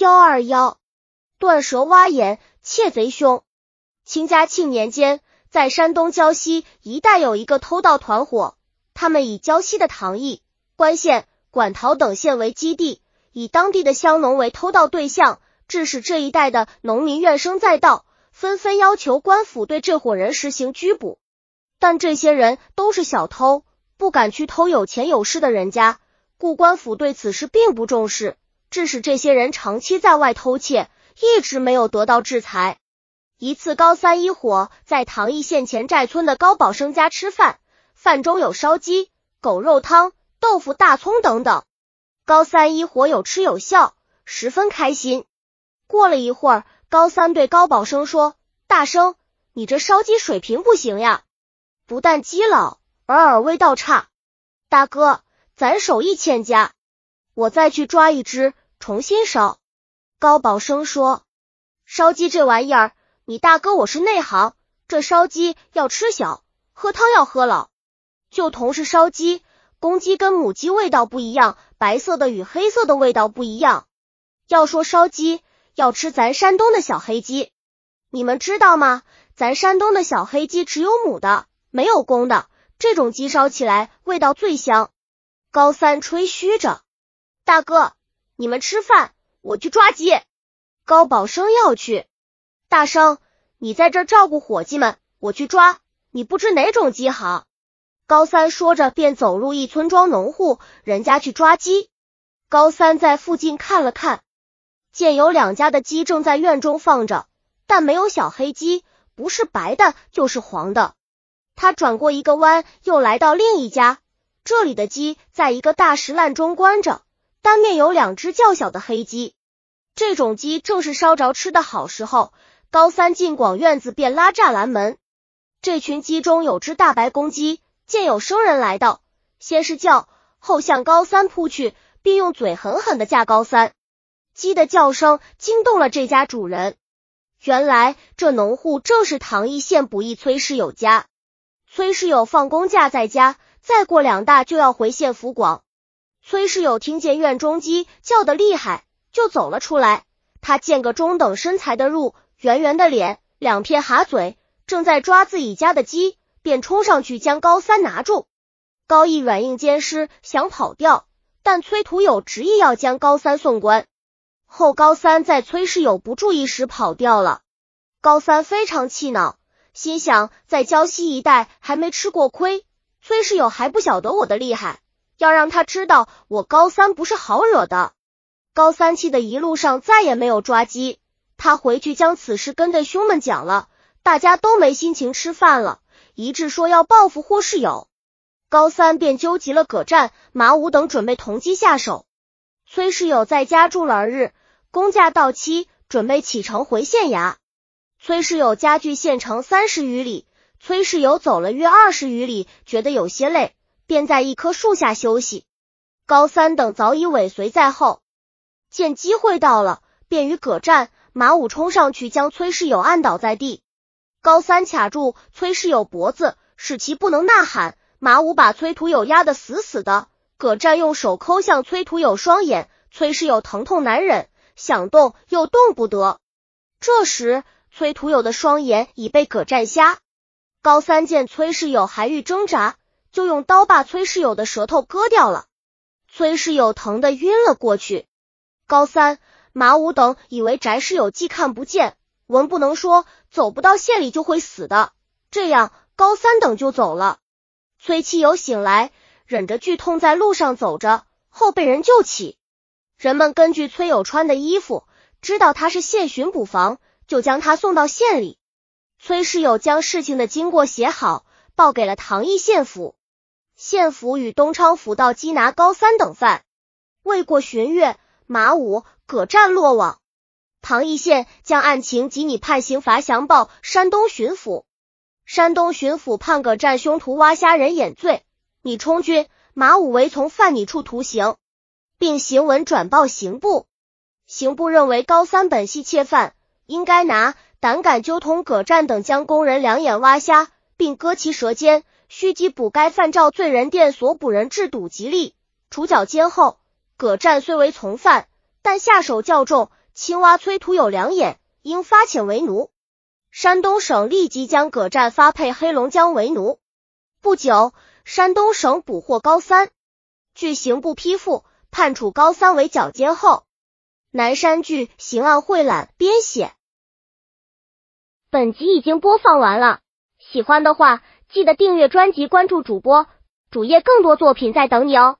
幺二幺，断舌挖眼，窃贼凶。清嘉庆年间，在山东胶西一带有一个偷盗团伙，他们以胶西的唐邑、关县、馆陶等县为基地，以当地的乡农为偷盗对象，致使这一带的农民怨声载道，纷纷要求官府对这伙人实行拘捕。但这些人都是小偷，不敢去偷有钱有势的人家，故官府对此事并不重视，致使这些人长期在外偷窃，一直没有得到制裁。一次，高三一伙在唐邑县前寨村的高宝生家吃饭，饭中有烧鸡、狗肉汤、豆腐、大葱等等。高三一伙有吃有笑，十分开心。过了一会儿，高三对高宝生说：“大生，你这烧鸡水平不行呀，不但鸡老，而耳味道差。大哥，咱手艺欠佳，我再去抓一只，重新烧。”高宝生说：“烧鸡这玩意儿。”你大哥我是内行，这烧鸡要吃小，喝汤要喝老，就同是烧鸡，公鸡跟母鸡味道不一样，白色的与黑色的味道不一样。要说烧鸡，要吃咱山东的小黑鸡，你们知道吗？咱山东的小黑鸡只有母的，没有公的，这种鸡烧起来味道最香。高三吹嘘着，大哥，你们吃饭，我去抓鸡。高宝生要去。大生，你在这照顾伙计们，我去抓。你不知哪种鸡好。高三说着，便走入一村庄农户人家去抓鸡。高三在附近看了看，见有两家的鸡正在院中放着，但没有小黑鸡，不是白的，就是黄的。他转过一个弯，又来到另一家，这里的鸡在一个大石烂中关着，单面有两只较小的黑鸡。这种鸡正是烧着吃的好时候。高三进广院子，便拉栅栏门。这群鸡中有只大白公鸡，见有生人来到，先是叫，后向高三扑去，并用嘴狠狠的架高三。鸡的叫声惊动了这家主人。原来这农户正是唐邑县捕役崔世友家。崔世友放工假在家，再过两大就要回县府广。崔世友听见院中鸡叫的厉害，就走了出来。他见个中等身材的入。圆圆的脸，两片哈嘴，正在抓自己家的鸡，便冲上去将高三拿住。高义软硬兼施，想跑掉，但崔土友执意要将高三送官。后高三在崔世友不注意时跑掉了。高三非常气恼，心想在胶西一带还没吃过亏，崔世友还不晓得我的厉害，要让他知道我高三不是好惹的。高三气的一路上再也没有抓鸡。他回去将此事跟弟兄们讲了，大家都没心情吃饭了，一致说要报复霍世友。高三便纠集了葛战、马武等，准备同机下手。崔世友在家住了二日，公假到期，准备启程回县衙。崔世友家距县城三十余里，崔世友走了约二十余里，觉得有些累，便在一棵树下休息。高三等早已尾随在后，见机会到了，便与葛战。马武冲上去将崔世友按倒在地，高三卡住崔世友脖子，使其不能呐喊。马武把崔土友压得死死的，葛战用手抠向崔土友双眼，崔世友疼痛难忍，想动又动不得。这时崔土友的双眼已被葛战瞎。高三见崔世友还欲挣扎，就用刀把崔世友的舌头割掉了。崔世友疼得晕了过去。高三。马武等以为翟世友既看不见，文不能说，走不到县里就会死的，这样高三等就走了。崔七友醒来，忍着剧痛在路上走着，后被人救起。人们根据崔友穿的衣服，知道他是县巡捕房，就将他送到县里。崔世友将事情的经过写好，报给了唐邑县府。县府与东昌府道缉拿高三等犯，未过旬月，马武。葛战落网，唐邑县将案情及拟判刑罚详报山东巡抚。山东巡抚判葛战凶徒挖虾人眼罪，拟充军马武为从犯拟处徒刑，并行文转报刑部。刑部认为高三本系窃犯，应该拿。胆敢纠同葛战等将工人两眼挖瞎，并割其舌尖，须缉捕该犯照罪人店所捕人至堵吉利，处绞监后。葛战虽为从犯。但下手较重，青蛙催土有两眼，应发遣为奴。山东省立即将葛湛发配黑龙江为奴。不久，山东省捕获高三，据刑部批复，判处高三为绞监后。南山剧刑案汇览编写。本集已经播放完了，喜欢的话记得订阅专辑，关注主播主页，更多作品在等你哦。